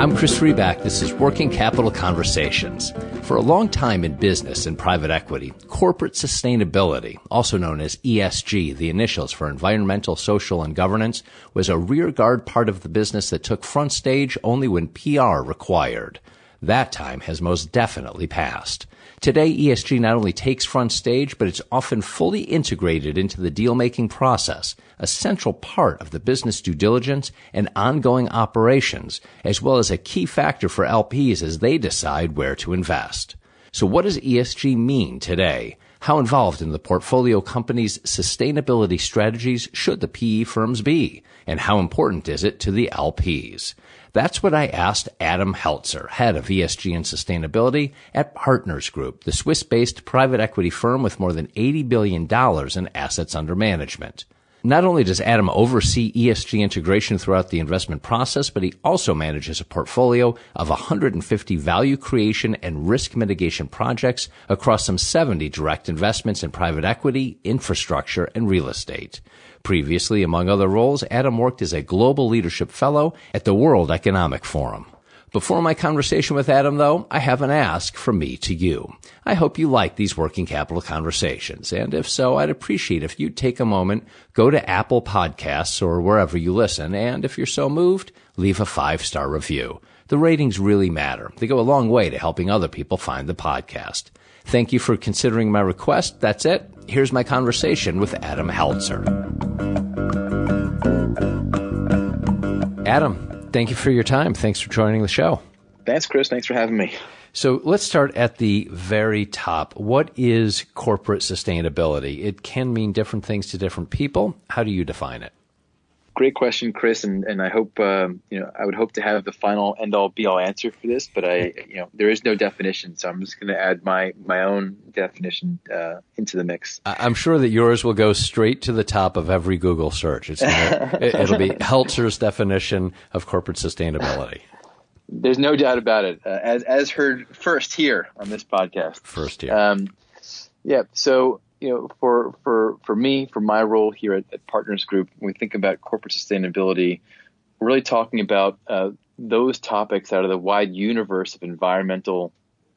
I'm Chris Riback. This is Working Capital Conversations. For a long time in business and private equity, corporate sustainability, also known as ESG, the initials for environmental, social, and governance, was a rearguard part of the business that took front stage only when PR required. That time has most definitely passed. Today, ESG not only takes front stage, but it's often fully integrated into the deal making process, a central part of the business due diligence and ongoing operations, as well as a key factor for LPs as they decide where to invest. So what does ESG mean today? How involved in the portfolio company's sustainability strategies should the PE firms be? And how important is it to the LPs? That's what I asked Adam Heltzer, head of ESG and sustainability at Partners Group, the Swiss-based private equity firm with more than $80 billion in assets under management. Not only does Adam oversee ESG integration throughout the investment process, but he also manages a portfolio of 150 value creation and risk mitigation projects across some 70 direct investments in private equity, infrastructure, and real estate. Previously, among other roles, Adam worked as a Global Leadership Fellow at the World Economic Forum. Before my conversation with Adam, though, I have an ask from me to you. I hope you like these working capital conversations, and if so, I'd appreciate if you'd take a moment, go to Apple Podcasts or wherever you listen, and if you're so moved, leave a five-star review. The ratings really matter. They go a long way to helping other people find the podcast. Thank you for considering my request. That's it. Here's my conversation with Adam Heltzer. Adam, thank you for your time. Thanks for joining the show. Thanks, Chris. Thanks for having me. So let's start at the very top. What is corporate sustainability? It can mean different things to different people. How do you define it? Great question, Chris, and, and I hope um, you know I would hope to have the final end all be all answer for this, but I you know there is no definition, so I'm just going to add my my own definition uh, into the mix. I'm sure that yours will go straight to the top of every Google search. It's gonna, it'll be Heltzer's definition of corporate sustainability. There's no doubt about it, uh, as as heard first here on this podcast. First here. Um, yeah. So you know, for for for me, for my role here at, at Partners Group, when we think about corporate sustainability, we're really talking about uh, those topics out of the wide universe of environmental,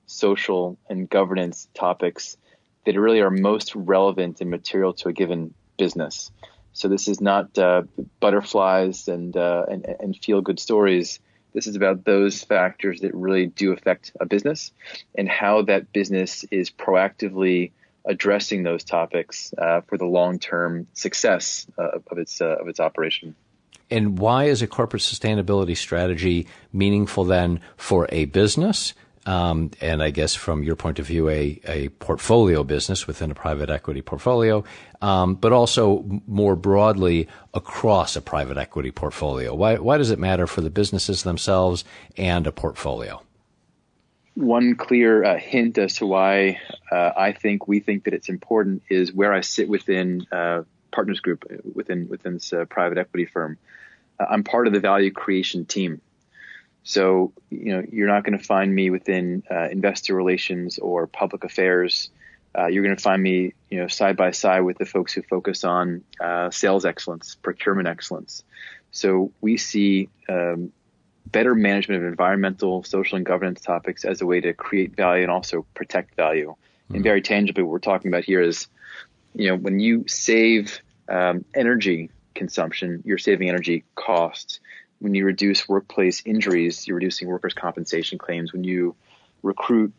social, and governance topics that really are most relevant and material to a given business. So this is not uh, butterflies and, uh, and and feel good stories. This is about those factors that really do affect a business and how that business is proactively addressing those topics uh, for the long-term success uh, of its uh, of its operation. And why is a corporate sustainability strategy meaningful then for a business? Um, and I guess from your point of view, a, a portfolio business within a private equity portfolio, um, but also more broadly across a private equity portfolio. Why, why does it matter for the businesses themselves and a portfolio? One clear uh, hint as to why uh, I think we think that it's important is where I sit within uh, Partners Group within within this uh, private equity firm. Uh, I'm part of the value creation team, so you know you're not going to find me within uh, investor relations or public affairs. you're going to find me, you know, side by side with the folks who focus on sales excellence, procurement excellence. So we see um, better management of environmental, social, and governance topics as a way to create value and also protect value. Mm-hmm. And very tangibly, what we're talking about here is, you know, when you save um, energy consumption, you're saving energy costs. When you reduce workplace injuries, you're reducing workers' compensation claims. When you recruit,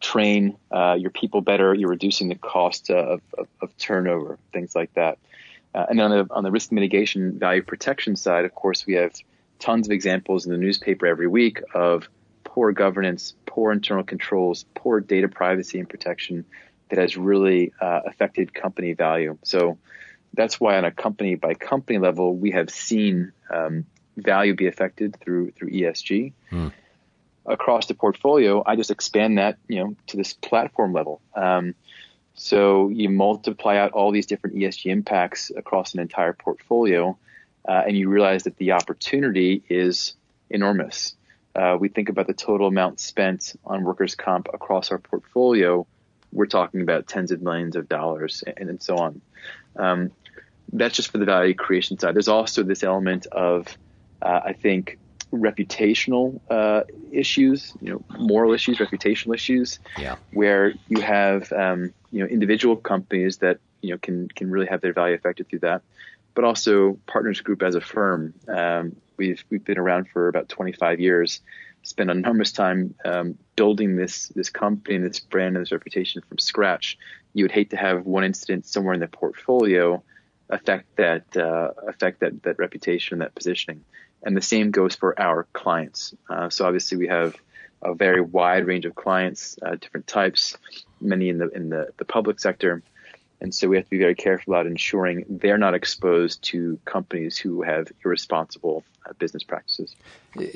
train uh, your people better, you're reducing the cost of, of, of turnover, things like that. Uh, and on the on the risk mitigation value protection side, of course, we have tons of examples in the newspaper every week of poor governance, poor internal controls, poor data privacy and protection that has really uh, affected company value. So that's why on a company by company level, we have seen um, value be affected through through ESG. Hmm. Across the portfolio, I just expand that, you know, to this platform level. Um, so you multiply out all these different ESG impacts across an entire portfolio uh, and you realize that the opportunity is enormous. Uh, we think about the total amount spent on workers' comp across our portfolio. We're talking about tens of millions of dollars and, and so on. Um, that's just for the value creation side. There's also this element of, uh, I think, reputational uh, issues, you know, moral issues, reputational issues, yeah. where you have um, you know individual companies that you know can can really have their value affected through that, but also Partners Group as a firm. Um, we've we've been around for about 25 years, spent enormous time um, building this this company and this brand and this reputation from scratch. You would hate to have one incident somewhere in the portfolio affect that uh, affect that that reputation, that positioning. And the same goes for our clients. Uh, so obviously we have a very wide range of clients, uh, different types, many in the in the, the public sector. And so we have to be very careful about ensuring they're not exposed to companies who have irresponsible uh, business practices.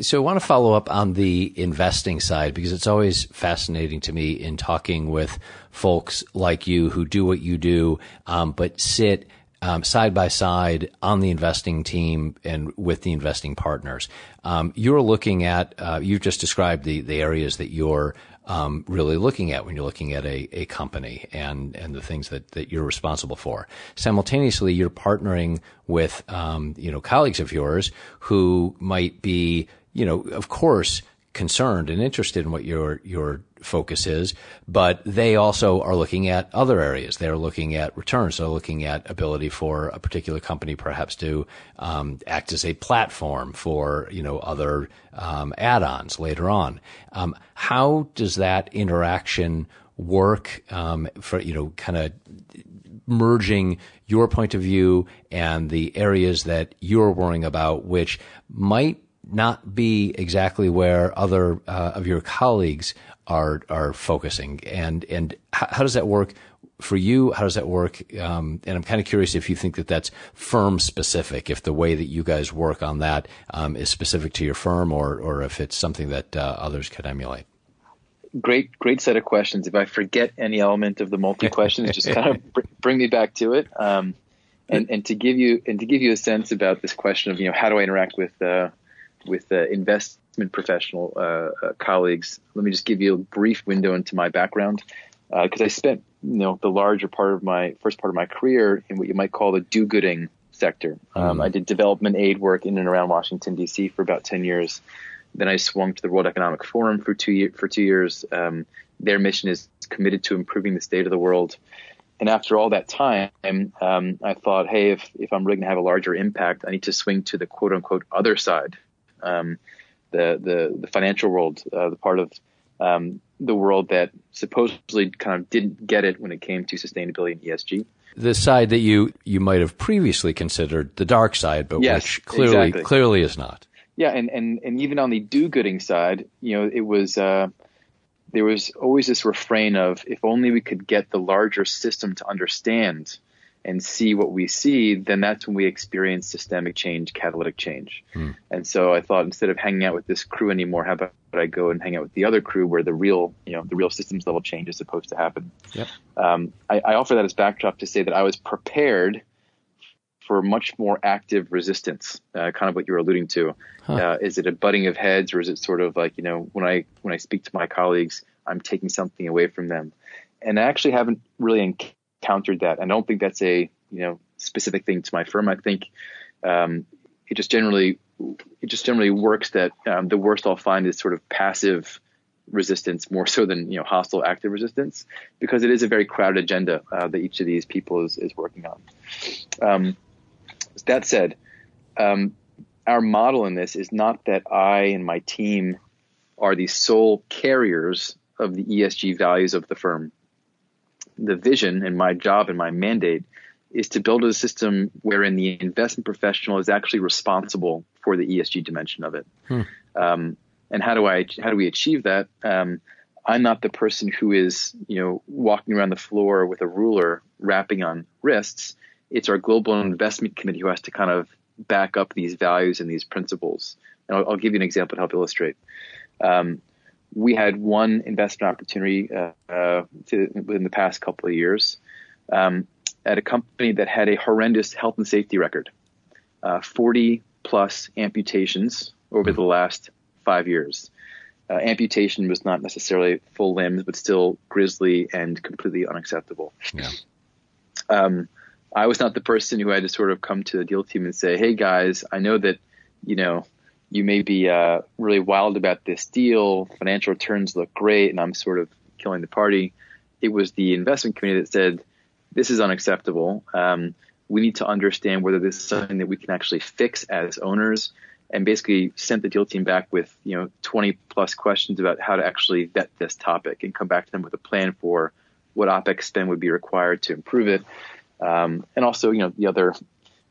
So I want to follow up on the investing side because it's always fascinating to me in talking with folks like you who do what you do, um, but sit um, side by side on the investing team and with the investing partners. Um, you're looking at, uh, you've just described the, the areas that you're um, really looking at when you're looking at a, a company and, and the things that, that you're responsible for. Simultaneously, you're partnering with, um, you know, colleagues of yours who might be, you know, of course, concerned and interested in what your your focus is, but they also are looking at other areas. They're looking at returns. They're looking at ability for a particular company perhaps to um, act as a platform for you know other um, add-ons later on. Um, how does that interaction work um, for you know kind of merging your point of view and the areas that you're worrying about, which might not be exactly where other uh, of your colleagues are are focusing, and and how, how, does that work for you? How does that work? Um, and I'm kind of curious if you think that that's firm specific, if the way that you guys work on that um, is specific to your firm, or or if it's something that uh, others could emulate. Great, great set of questions. If I forget any element of the multi questions, just kind of br- bring me back to it. Um, and, and to give you and to give you a sense about this question of you know how do I interact with uh, with uh, investment professional uh, uh, colleagues. Let me just give you a brief window into my background because uh, I spent you know the larger part of my first part of my career in what you might call the do-gooding sector. Um, mm. I did development aid work in and around Washington D.C. for about ten years. Then I swung to the World Economic Forum for two year, for two years. Um, their mission is committed to improving the state of the world. And after all that time, um, I thought, hey, if, if I'm really going to have a larger impact, I need to swing to the quote unquote other side um, the, the, the financial world, uh, the part of um, the world that supposedly kind of didn't get it when it came to sustainability and ESG. The side that you you might have previously considered the dark side, but yes, which clearly exactly. clearly is not. Yeah, and, and, and even on the do-gooding side, you know, it was uh, there was always this refrain of if only we could get the larger system to understand and see what we see, then that's when we experience systemic change, catalytic change. Hmm. And so I thought instead of hanging out with this crew anymore, how about I go and hang out with the other crew where the real, you know, the real systems level change is supposed to happen. Yep. Um, I, I offer that as backdrop to say that I was prepared for much more active resistance, uh, kind of what you're alluding to. Huh. Uh, is it a butting of heads, or is it sort of like you know when I when I speak to my colleagues, I'm taking something away from them, and I actually haven't really countered that. I don't think that's a you know specific thing to my firm. I think um, it just generally it just generally works that um, the worst I'll find is sort of passive resistance more so than you know hostile active resistance because it is a very crowded agenda uh, that each of these people is, is working on. Um, that said, um, our model in this is not that I and my team are the sole carriers of the ESG values of the firm the vision and my job and my mandate is to build a system wherein the investment professional is actually responsible for the ESG dimension of it. Hmm. Um, and how do I how do we achieve that? Um, I'm not the person who is you know walking around the floor with a ruler rapping on wrists. It's our global investment committee who has to kind of back up these values and these principles. And I'll, I'll give you an example to help illustrate. Um, we had one investment opportunity uh, uh, to, within the past couple of years um, at a company that had a horrendous health and safety record, uh, 40 plus amputations over the last five years. Uh, amputation was not necessarily full limbs, but still grisly and completely unacceptable. Yeah. Um, I was not the person who had to sort of come to the deal team and say, "Hey guys, I know that you know you may be uh, really wild about this deal. Financial returns look great, and I'm sort of killing the party. It was the investment committee that said this is unacceptable. Um, we need to understand whether this is something that we can actually fix as owners and basically sent the deal team back with you know 20 plus questions about how to actually vet this topic and come back to them with a plan for what opex spend would be required to improve it um, and also you know the other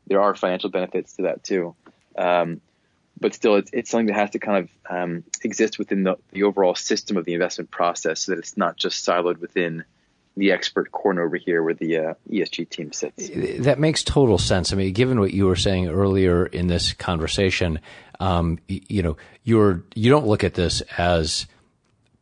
there are financial benefits to that too um, but still it's, it's, something that has to kind of um, exist within the, the overall system of the investment process so that it's not just siloed within the expert corner over here where the uh, ESG team sits. That makes total sense. I mean, given what you were saying earlier in this conversation, um, you know, you're you don't look at this as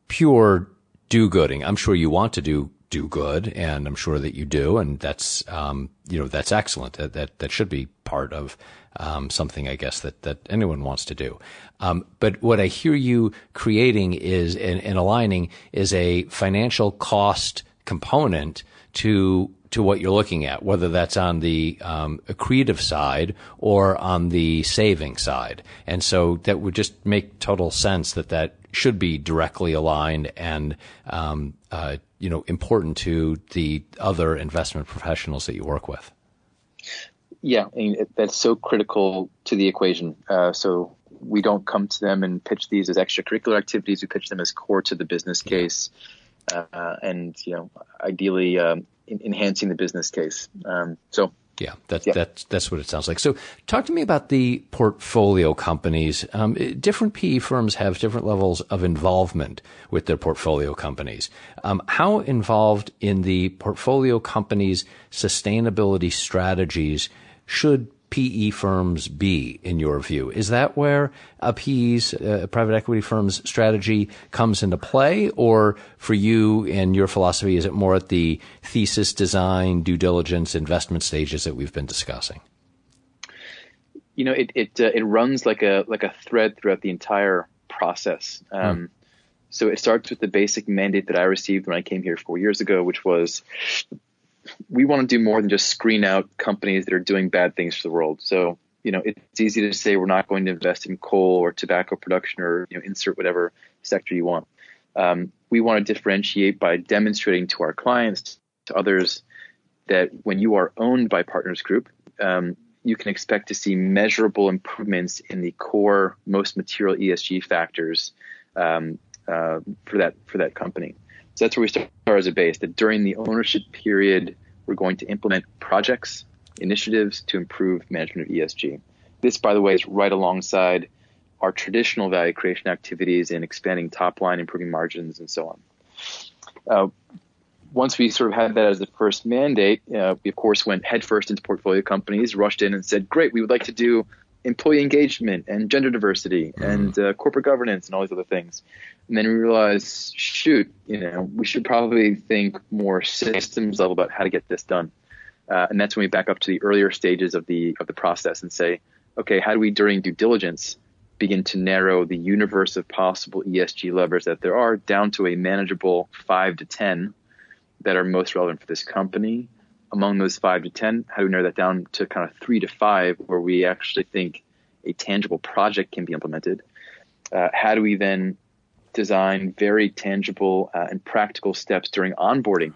pure do-gooding. I'm sure you want to do do good, and I'm sure that you do, and that's um, you know that's excellent. That that that should be part of um, something, I guess, that that anyone wants to do. Um, but what I hear you creating is and, and aligning is a financial cost component to to what you're looking at, whether that's on the um, accretive side or on the saving side. And so that would just make total sense that that should be directly aligned and um, uh, you know important to the other investment professionals that you work with. Yeah, that's so critical to the equation. Uh, so we don't come to them and pitch these as extracurricular activities. We pitch them as core to the business case. Uh, and you know, ideally um, in, enhancing the business case. Um, so. Yeah, that's yeah. that's that's what it sounds like. So, talk to me about the portfolio companies. Um, different PE firms have different levels of involvement with their portfolio companies. Um, how involved in the portfolio companies' sustainability strategies should PE firms be, in your view? Is that where a PE's, uh, private equity firm's strategy comes into play? Or for you and your philosophy, is it more at the thesis design, due diligence, investment stages that we've been discussing? You know, it it uh, it runs like a like a thread throughout the entire process. Um, hmm. So it starts with the basic mandate that I received when I came here four years ago, which was we want to do more than just screen out companies that are doing bad things for the world. So, you know, it's easy to say we're not going to invest in coal or tobacco production or, you know, insert whatever sector you want. Um, we want to differentiate by demonstrating to our clients, to others, that when you are owned by Partners Group, um, you can expect to see measurable improvements in the core, most material ESG factors um, uh, for that for that company. So that's where we start as a base that during the ownership period, we're going to implement projects, initiatives to improve management of ESG. This, by the way, is right alongside our traditional value creation activities in expanding top line, improving margins, and so on. Uh, once we sort of had that as the first mandate, uh, we of course went headfirst into portfolio companies, rushed in and said, "Great, we would like to do employee engagement and gender diversity mm-hmm. and uh, corporate governance and all these other things. And then we realized, shoot, you know, we should probably think more systems level about how to get this done. Uh, and that's when we back up to the earlier stages of the of the process and say, okay, how do we during due diligence begin to narrow the universe of possible ESG levers that there are down to a manageable five to ten that are most relevant for this company among those five to 10, how do we narrow that down to kind of three to five where we actually think a tangible project can be implemented? Uh, how do we then design very tangible uh, and practical steps during onboarding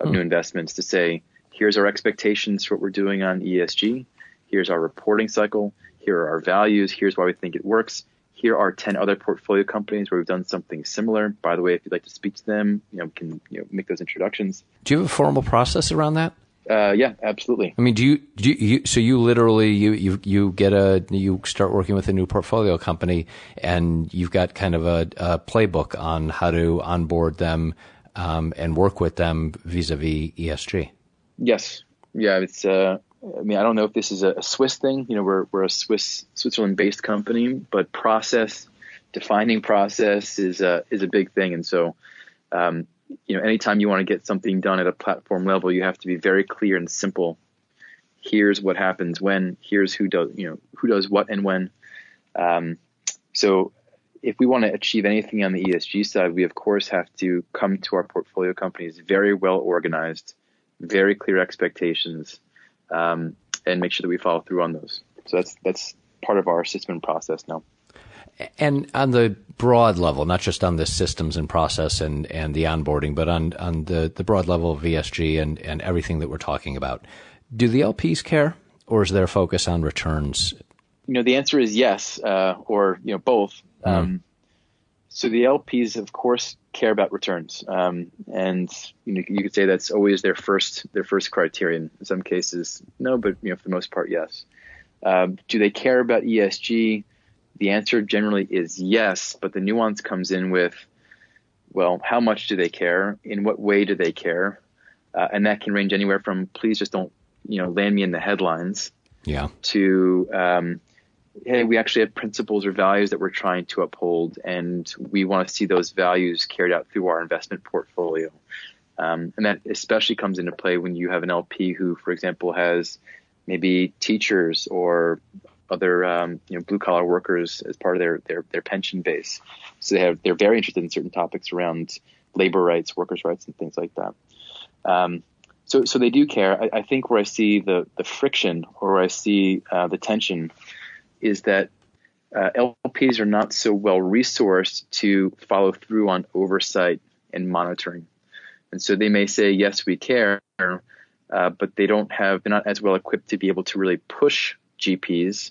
of hmm. new investments to say, here's our expectations for what we're doing on ESG. Here's our reporting cycle. Here are our values. Here's why we think it works. Here are 10 other portfolio companies where we've done something similar. By the way, if you'd like to speak to them, you know, we can you know, make those introductions. Do you have a formal process around that? Uh, yeah, absolutely. I mean, do you, do you, so you literally, you, you, you get a, you start working with a new portfolio company and you've got kind of a, a playbook on how to onboard them, um, and work with them vis-a-vis ESG. Yes. Yeah. It's, uh, I mean, I don't know if this is a, a Swiss thing, you know, we're, we're a Swiss, Switzerland based company, but process, defining process is a, is a big thing. And so, um, you know, anytime you want to get something done at a platform level, you have to be very clear and simple. Here's what happens when. Here's who does, you know, who does what and when. Um, so, if we want to achieve anything on the ESG side, we of course have to come to our portfolio companies very well organized, very clear expectations, um, and make sure that we follow through on those. So that's that's part of our assessment process now. And on the broad level, not just on the systems and process and, and the onboarding, but on, on the, the broad level of ESG and, and everything that we're talking about, do the LPs care or is their focus on returns? You know, the answer is yes, uh, or, you know, both. Mm. Um, so the LPs, of course, care about returns, um, and you, know, you could say that's always their first their first criterion. In some cases, no, but you know, for the most part, yes. Um, do they care about ESG? The answer generally is yes, but the nuance comes in with, well, how much do they care? In what way do they care? Uh, and that can range anywhere from please just don't you know land me in the headlines, yeah, to um, hey, we actually have principles or values that we're trying to uphold, and we want to see those values carried out through our investment portfolio. Um, and that especially comes into play when you have an LP who, for example, has maybe teachers or other um, you know blue collar workers as part of their, their their pension base. So they have they're very interested in certain topics around labor rights, workers' rights, and things like that. Um, so so they do care. I, I, think where I see the the friction or where I see uh, the tension is that uh, LPs are not so well resourced to follow through on oversight and monitoring. And so they may say, yes, we care, uh, but they don't have, they're not as well equipped to be able to really push GPs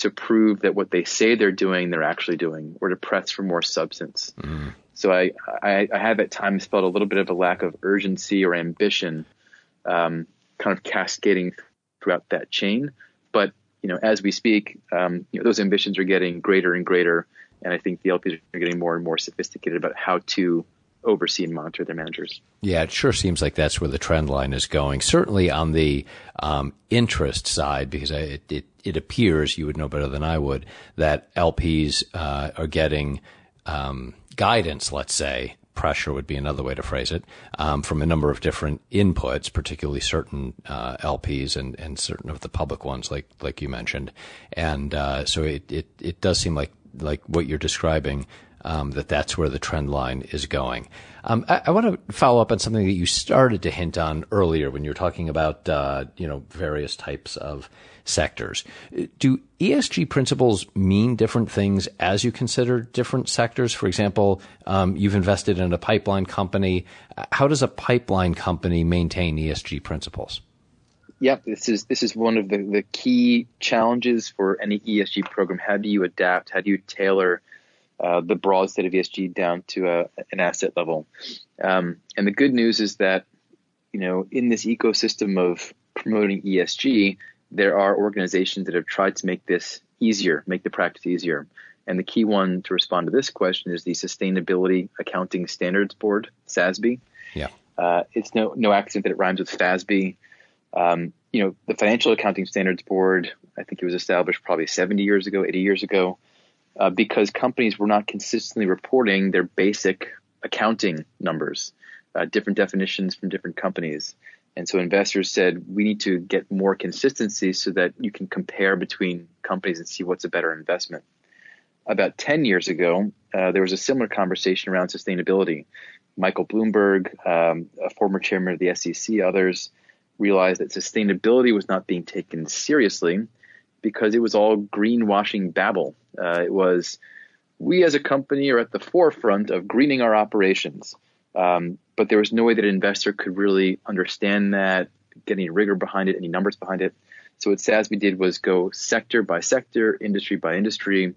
to prove that what they say they're doing, they're actually doing, or to press for more substance. Mm. So I, I, I, have at times felt a little bit of a lack of urgency or ambition, um, kind of cascading throughout that chain. But you know, as we speak, um, you know, those ambitions are getting greater and greater, and I think the LPs are getting more and more sophisticated about how to oversee and monitor their managers. Yeah, it sure seems like that's where the trend line is going. Certainly on the um, interest side, because it, it, it appears you would know better than I would that LPs uh, are getting um, guidance, let's say, pressure would be another way to phrase it, um, from a number of different inputs, particularly certain uh, LPs and, and certain of the public ones, like like you mentioned. And uh, so it, it it does seem like like what you're describing. Um, that that's where the trend line is going. Um, I, I, want to follow up on something that you started to hint on earlier when you were talking about uh, you know various types of sectors. Do ESG principles mean different things as you consider different sectors? For example, um, you've invested in a pipeline company. How does a pipeline company maintain ESG principles? Yeah, this is this is one of the, the key challenges for any ESG program. How do you adapt? How do you tailor uh, the broad set of ESG down to a, an asset level? Um, and the good news is that you know in this ecosystem of promoting ESG, there are organizations that have tried to make this easier, make the practice easier. And the key one to respond to this question is the Sustainability Accounting Standards Board, SASB. Yeah. Uh, it's no no accident that it rhymes with FASB. Um, you know, the Financial Accounting Standards Board, I think it was established probably 70 years ago, 80 years ago, uh, because companies were not consistently reporting their basic accounting numbers, uh, different definitions from different companies. And so investors said, we need to get more consistency so that you can compare between companies and see what's a better investment. About 10 years ago, uh, there was a similar conversation around sustainability. Michael Bloomberg, um, a former chairman of the SEC, others realized that sustainability was not being taken seriously because it was all greenwashing babble. Uh, it was, we as a company are at the forefront of greening our operations. Um, but there was no way that an investor could really understand that, get any rigor behind it, any numbers behind it. So what SASB did was go sector by sector, industry by industry,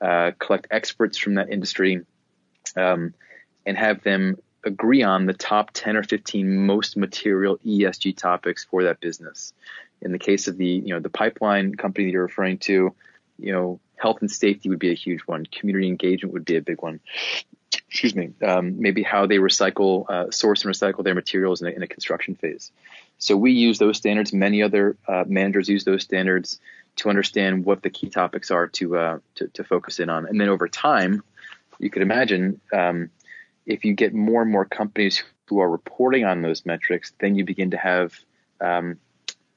uh, collect experts from that industry, um, and have them agree on the top 10 or 15 most material ESG topics for that business. In the case of the, you know, the pipeline company that you're referring to, you know, health and safety would be a huge one. Community engagement would be a big one excuse me, um, maybe how they recycle, uh, source and recycle their materials in a, in a, construction phase. So we use those standards. Many other uh, managers use those standards to understand what the key topics are to, uh, to, to focus in on. And then over time, you could imagine um, if you get more and more companies who are reporting on those metrics, then you begin to have um,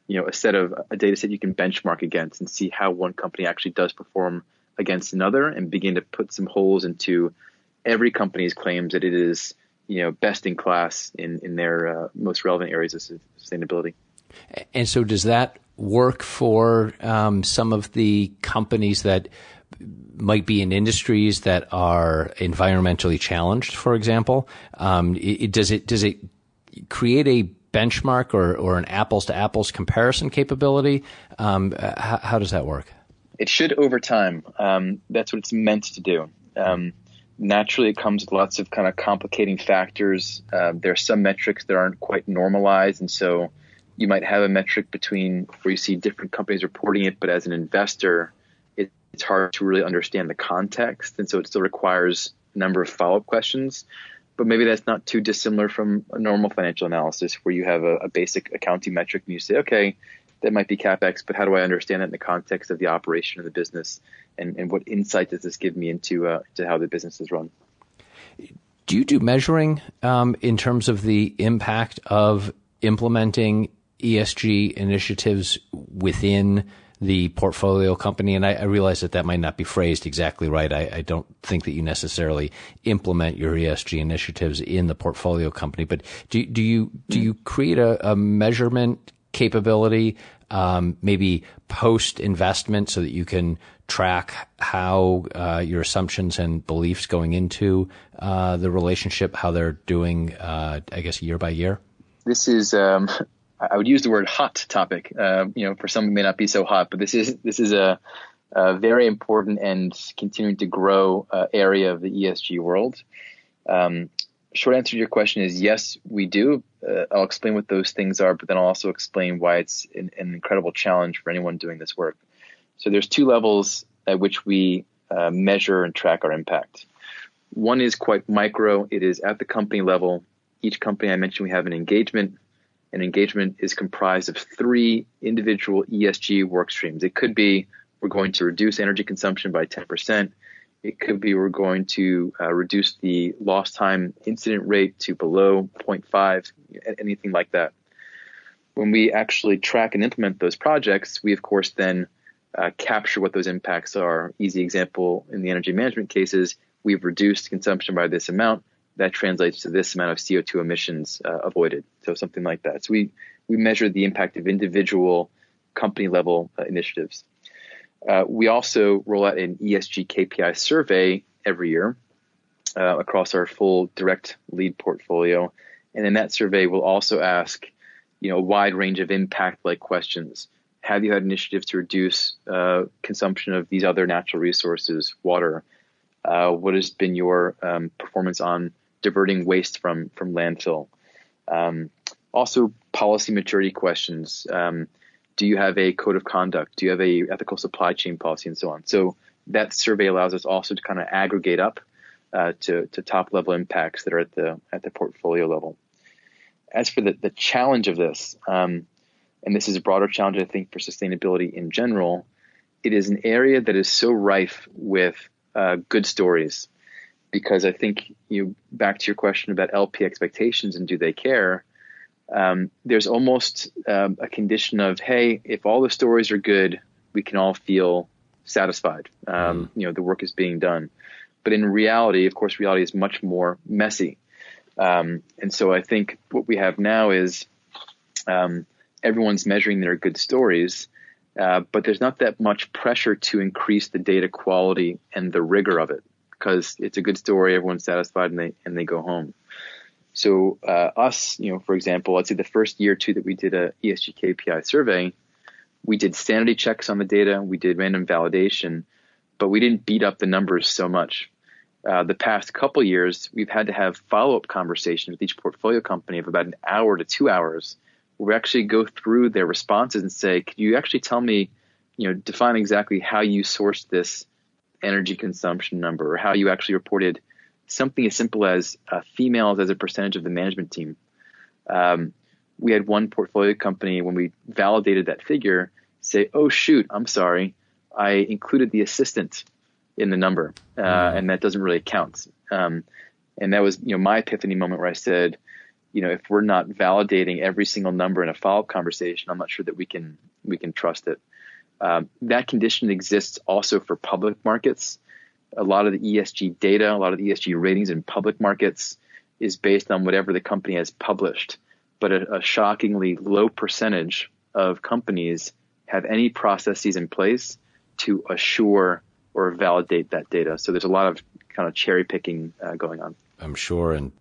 you know a set of a data set you can benchmark against and see how one company actually does perform against another, and begin to put some holes into every company's claims that it is you know best in class in in their uh, most relevant areas of sustainability. And so, does that work for um, some of the companies that might be in industries that are environmentally challenged, for example. Um, it, does it does it create a benchmark or, or an apples to apples comparison capability? Um, how, how, does that work? It should over time. Um, that's what it's meant to do. Um, naturally, it comes with lots of kind of complicating factors. Uh, there are some metrics that aren't quite normalized, and so you might have a metric between where you see different companies reporting it, but as an investor, it, it's hard to really understand the context, and so it still requires a number of follow up questions but maybe that's not too dissimilar from a normal financial analysis where you have a, a, basic accounting metric and you say, okay, that might be capex, but how do I understand that in the context of the operation of the business, and, and what insight does this give me into uh, to how the business is run? Do you do measuring um, in terms of the impact of implementing ESG initiatives within the portfolio company. And I, I, realize that that might not be phrased exactly right. I, I, don't think that you necessarily implement your ESG initiatives in the portfolio company, but do, do you do you create a, a measurement capability, um, maybe post investment, so that you can track how uh, your assumptions and beliefs going into uh, the relationship, how they're doing, uh, I guess, year by year? This is um, I would use the word hot topic. Uh, you know, for some it may not be so hot, but this is this is a, a very important and continuing to grow uh, area of the ESG world. Um, short answer to your question is yes, we do. Uh, I'll explain what those things are, but then I'll also explain why it's an, an, incredible challenge for anyone doing this work. So there's two levels at which we uh, measure and track our impact. One is quite micro. It is at the company level. Each company I mentioned, we have an engagement and engagement is comprised of three individual ESG work streams. It could be we're going to reduce energy consumption by 10%. It could be we're going to uh, reduce the lost time incident rate to below 0.5, anything like that. When we actually track and implement those projects, we of course then uh, capture what those impacts are. Easy example in the energy management cases, we've reduced consumption by this amount that translates to this amount of CO2 emissions uh, avoided. So something like that. So we, we measure the impact of individual company level uh, initiatives. Uh, we also roll out an ESG KPI survey every year uh, across our full direct lead portfolio. And in that survey, we'll also ask, you know, a wide range of impact like questions. Have you had initiatives to reduce uh, consumption of these other natural resources, water? Uh, what has been your um, performance on diverting waste from from landfill. Um, also, policy maturity questions. Um, do you have a code of conduct? Do you have a ethical supply chain policy, and so on? So that survey allows us also to kind of aggregate up uh, to to top level impacts that are at the at the portfolio level. As for the the challenge of this, um, and this is a broader challenge, I think, for sustainability in general, it is an area that is so rife with uh, good stories because I think you back to your question about LP expectations and do they care. Um, there's almost um, a condition of hey, if all the stories are good, we can all feel satisfied. Um, mm. You know, the work is being done. But in reality, of course, reality is much more messy. Um, and so I think what we have now is um, everyone's measuring their good stories, uh, but there's not that much pressure to increase the data quality and the rigor of it because it's a good story. Everyone's satisfied and they and they go home. So uh, us, you know, for example, let's say the first year or two that we did a ESG KPI survey, we did sanity checks on the data, we did random validation, but we didn't beat up the numbers so much. Uh, the past couple years, we've had to have follow-up conversations with each portfolio company of about an hour to two hours, where we actually go through their responses and say, "Could you actually tell me, you know, define exactly how you sourced this energy consumption number or how you actually reported something as simple as uh, females as a percentage of the management team. Um, we had one portfolio company when we validated that figure say, "Oh shoot, I'm sorry, I included the assistant in the number, uh, mm. and that doesn't really count." Um, and that was, you know, my epiphany moment where I said, you know, if we're not validating every single number in a follow-up conversation, I'm not sure that we can we can trust it. Um, that condition exists also for public markets. A lot of the ESG data, a lot of the ESG ratings in public markets is based on whatever the company has published. But a, a shockingly low percentage of companies have any processes in place to assure or validate that data. So there's a lot of kind of cherry picking uh, going on. I'm sure, and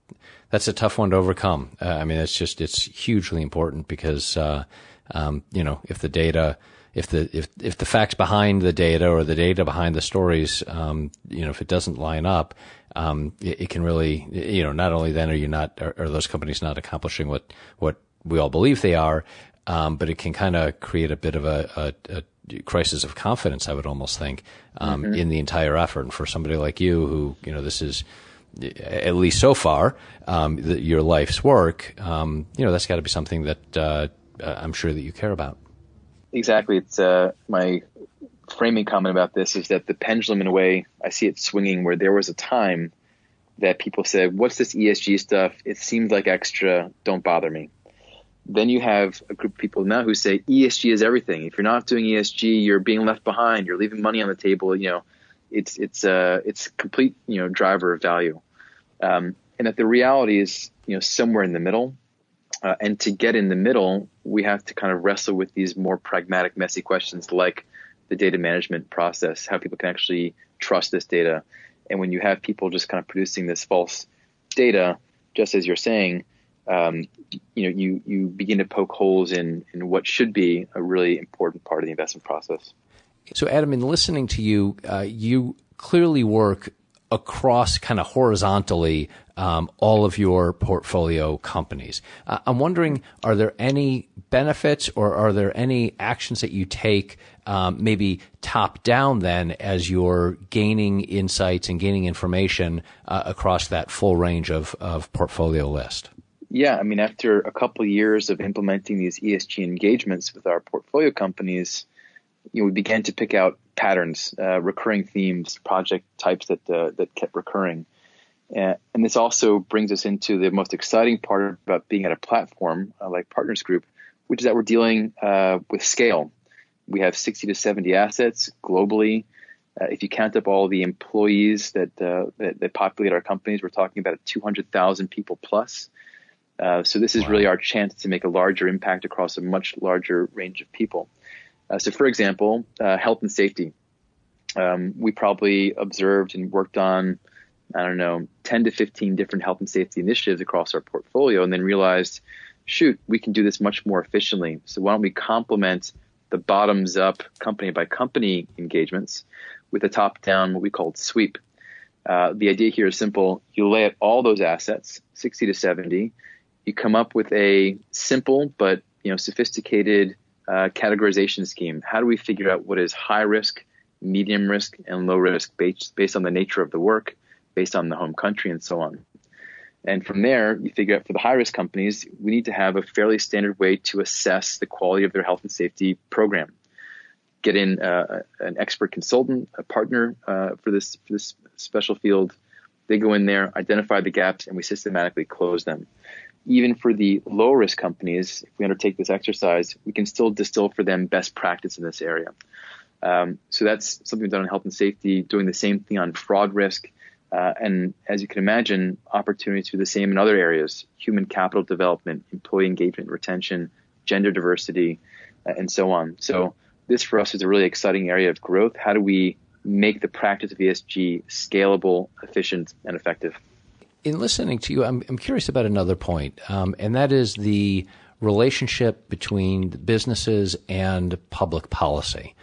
that's a tough one to overcome. Uh, I mean, it's just it's hugely important because uh, um, you know if the data, if the if if the facts behind the data or the data behind the stories, um, you know, if it doesn't line up, um, it, it, can really, you know, not only then are you not are, are those companies not accomplishing what what we all believe they are, um, but it can kind of create a bit of a, a, a, crisis of confidence. I would almost think um, mm-hmm. in the entire effort. And for somebody like you, who you know, this is at least so far um, the, your life's work. Um, you know, that's got to be something that uh, I'm sure that you care about. Exactly. It's uh, my framing comment about this is that the pendulum, in a way, I see it swinging where there was a time that people said, "What's this ESG stuff? It seems like extra. Don't bother me." then you have a group of people now who say ESG is everything. If you're not doing ESG, you're being left behind. You're leaving money on the table. You know, it's it's a uh, it's complete you know driver of value, um, and that the reality is you know somewhere in the middle. Uh, and to get in the middle, we have to kind of wrestle with these more pragmatic, messy questions like the data management process, how people can actually trust this data. And when you have people just kind of producing this false data, just as you're saying, um, you know, you, you begin to poke holes in, in what should be a really important part of the investment process. So, Adam, in listening to you, uh, you clearly work across kind of horizontally um, all of your portfolio companies. Uh, I'm wondering, are there any benefits or are there any actions that you take, um, maybe top down, then, as you're gaining insights and gaining information uh, across that full range of, of portfolio list? Yeah, I mean, after a couple of years of implementing these ESG engagements with our portfolio companies, you know, we began to pick out patterns, uh, recurring themes, project types that uh, that kept recurring. Uh, and this also brings us into the most exciting part about being at a platform uh, like Partners Group, which is that we're dealing uh, with scale. We have 60 to 70 assets globally. Uh, if you count up all the employees that, that, that populate our companies, we're talking about 200,000 people plus. Uh, so this is wow. really our chance to make a larger impact across a much larger range of people. Uh, so, for example, uh, health and safety. Um, we probably observed and worked on, I don't know, 10 to 15 different health and safety initiatives across our portfolio, and then realized, shoot, we can do this much more efficiently. So why don't we complement the bottoms up company by company engagements with a top down, what we called sweep. Uh, the idea here is simple. You lay out all those assets, 60 to 70, you come up with a simple but you know sophisticated uh, categorization scheme. How do we figure out what is high risk, medium risk, and low risk based based on the nature of the work, based on the home country, and so on. And from there, you figure out for the high risk companies, we need to have a fairly standard way to assess the quality of their health and safety program. Get in uh, an expert consultant, a partner uh, for this for this special field. They go in there, identify the gaps, and we systematically close them even for the low risk companies, if we undertake this exercise, we can still distill for them best practice in this area. Um, so that's something we've done on health and safety, doing the same thing on fraud risk. Uh, and as you can imagine, opportunities are the same in other areas human capital development, employee engagement, retention, gender diversity, uh, and so on. So, this for us is a really exciting area of growth. How do we make the practice of ESG scalable, efficient, and effective? In listening to you, I'm, I'm curious about another point, um, and that is the relationship between businesses and public policy.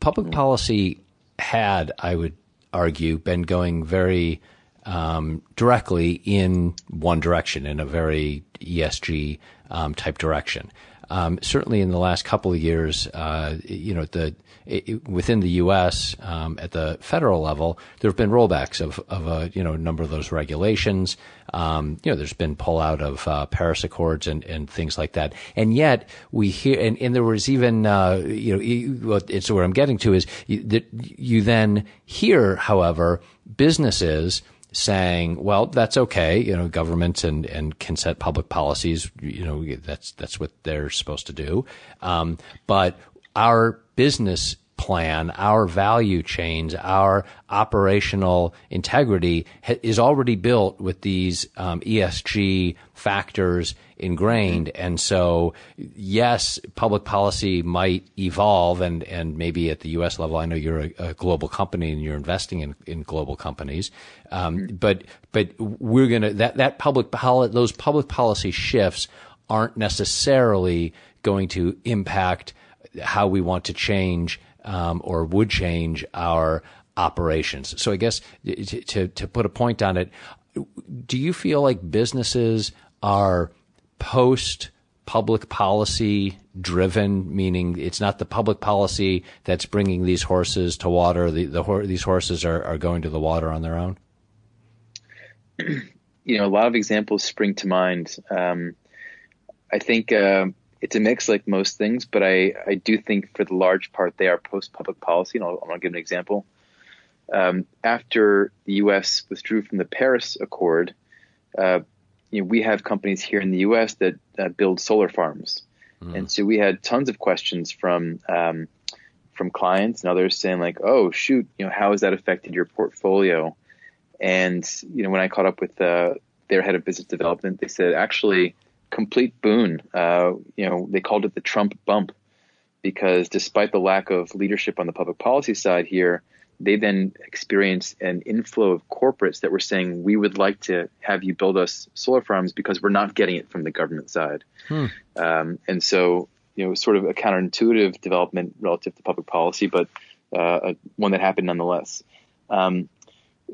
Public mm-hmm. policy had, I would argue, been going very um, directly in one direction, in a very ESG um, type direction. Um, certainly, in the last couple of years, uh, you know, the it, within the U.S. Um, at the federal level, there have been rollbacks of of a you know number of those regulations. Um, you know, there's been pullout of uh, Paris Accords and, and things like that. And yet we hear, and, and there was even uh, you know, it's where I'm getting to is that you then hear, however, businesses saying, well, that's okay. You know, governments and, and can set public policies. You know, that's, that's what they're supposed to do. Um, but our business plan, our value chains, our operational integrity ha- is already built with these um, ESG factors ingrained. And so, yes, public policy might evolve, and, and maybe at the U.S. level, I know you're a, a global company and you're investing in, in global companies, um, but but we're gonna that that public poli- those public policy shifts aren't necessarily going to impact how we want to change um, or would change our operations. So I guess to, to put a point on it, do you feel like businesses are post public policy driven, meaning it's not the public policy that's bringing these horses to water. The, the these horses are, are going to the water on their own. You know, a lot of examples spring to mind. Um, I think uh, it's a mix like most things, but I, I do think for the large part they are post public policy. And I'll, I'll give an example. Um, after the U.S. withdrew from the Paris Accord, uh, you know, we have companies here in the U.S. that uh, build solar farms, mm. and so we had tons of questions from um, from clients and others saying like, "Oh, shoot, you know, how has that affected your portfolio?" And you know, when I caught up with uh, their head of business development, they said actually complete boon. Uh, you know, they called it the Trump bump because despite the lack of leadership on the public policy side here, they then experienced an inflow of corporates that were saying, we would like to have you build us solar farms because we're not getting it from the government side. Hmm. Um, and so, you know, sort of a counterintuitive development relative to public policy, but uh, one that happened nonetheless. Um,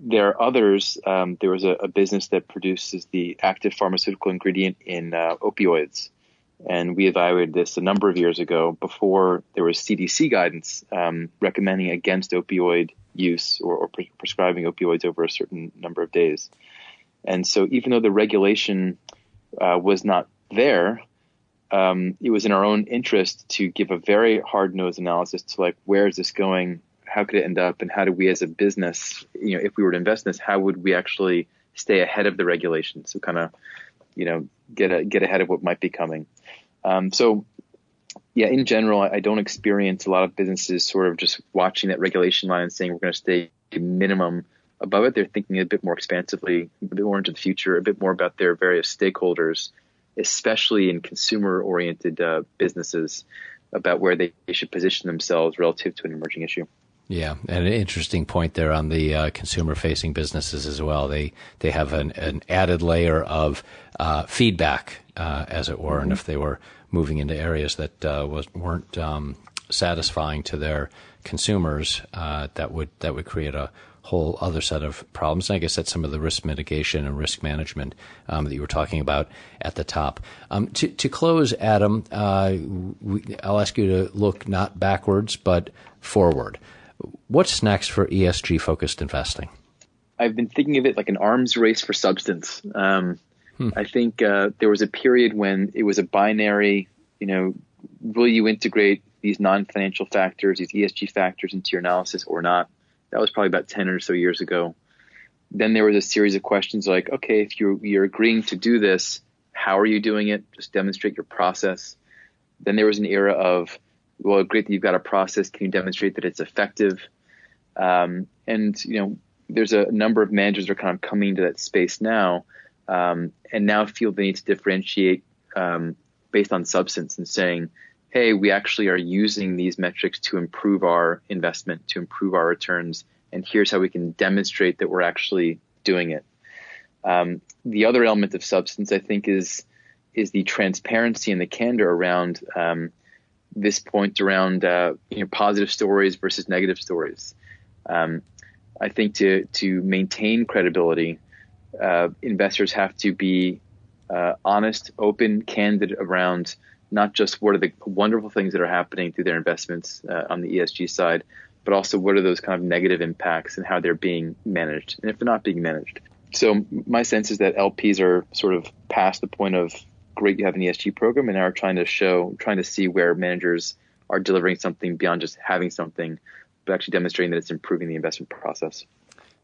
there are others. Um, there was a, a, business that produces the active pharmaceutical ingredient in uh, opioids, and we evaluated this a number of years ago before there was CDC guidance um, recommending against opioid use or, or pre- prescribing opioids over a certain number of days. And so, even though the regulation uh, was not there, um, it was in our own interest to give a very hard nosed analysis to like where is this going how could it end up and how do we as a business, you know, if we were to invest in this, how would we actually stay ahead of the regulation? So kind of, you know, get a, get ahead of what might be coming. Um, so yeah, in general, I don't experience a lot of businesses sort of just watching that regulation line and saying we're going to stay minimum above it. They're thinking a bit more expansively, a bit more into the future, a bit more about their various stakeholders, especially in consumer oriented uh, businesses about where they should position themselves relative to an emerging issue. Yeah, and an interesting point there on the uh, consumer-facing businesses as well. They they have an, an added layer of uh, feedback, uh, as it were, mm-hmm. and if they were moving into areas that uh, was weren't um, satisfying to their consumers, uh, that would that would create a whole other set of problems. And I guess that's some of the risk mitigation and risk management um, that you were talking about at the top. Um, to, to, close, Adam, uh, we, I'll ask you to look not backwards but forward. What's next for ESG focused investing? I've been thinking of it like an arms race for substance. Um, hmm. I think uh, there was a period when it was a binary, you know, will you integrate these non financial factors, these ESG factors into your analysis or not? That was probably about 10 or so years ago. Then there was a series of questions like, okay, if you're, you're agreeing to do this, how are you doing it? Just demonstrate your process. Then there was an era of, well, great that you've got a process. Can you demonstrate that it's effective? Um, and you know, there's a number of managers are kind of coming into that space now, um, and now feel they need to differentiate um, based on substance and saying, hey, we actually are using these metrics to improve our investment, to improve our returns, and here's how we can demonstrate that we're actually doing it. Um, the other element of substance, I think, is is the transparency and the candor around um, this point around uh, you know, positive stories versus negative stories. Um, I think to to maintain credibility, uh, investors have to be uh, honest, open, candid around not just what are the wonderful things that are happening through their investments uh, on the ESG side, but also what are those kind of negative impacts and how they're being managed, and if they're not being managed. So my sense is that LPs are sort of past the point of great you have an ESG program and are trying to show, trying to see where managers are delivering something beyond just having something, but actually demonstrating that it's improving the investment process.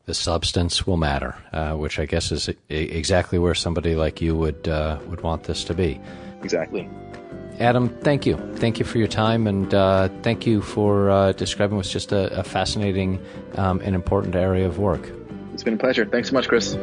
The substance will matter, uh, which I guess is exactly where somebody like you would uh, would want this to be. Exactly. Adam, thank you. Thank you for your time, and uh, thank you for uh, describing what's just a, a fascinating um, and important area of work. It's been a pleasure. Thanks so much, Chris.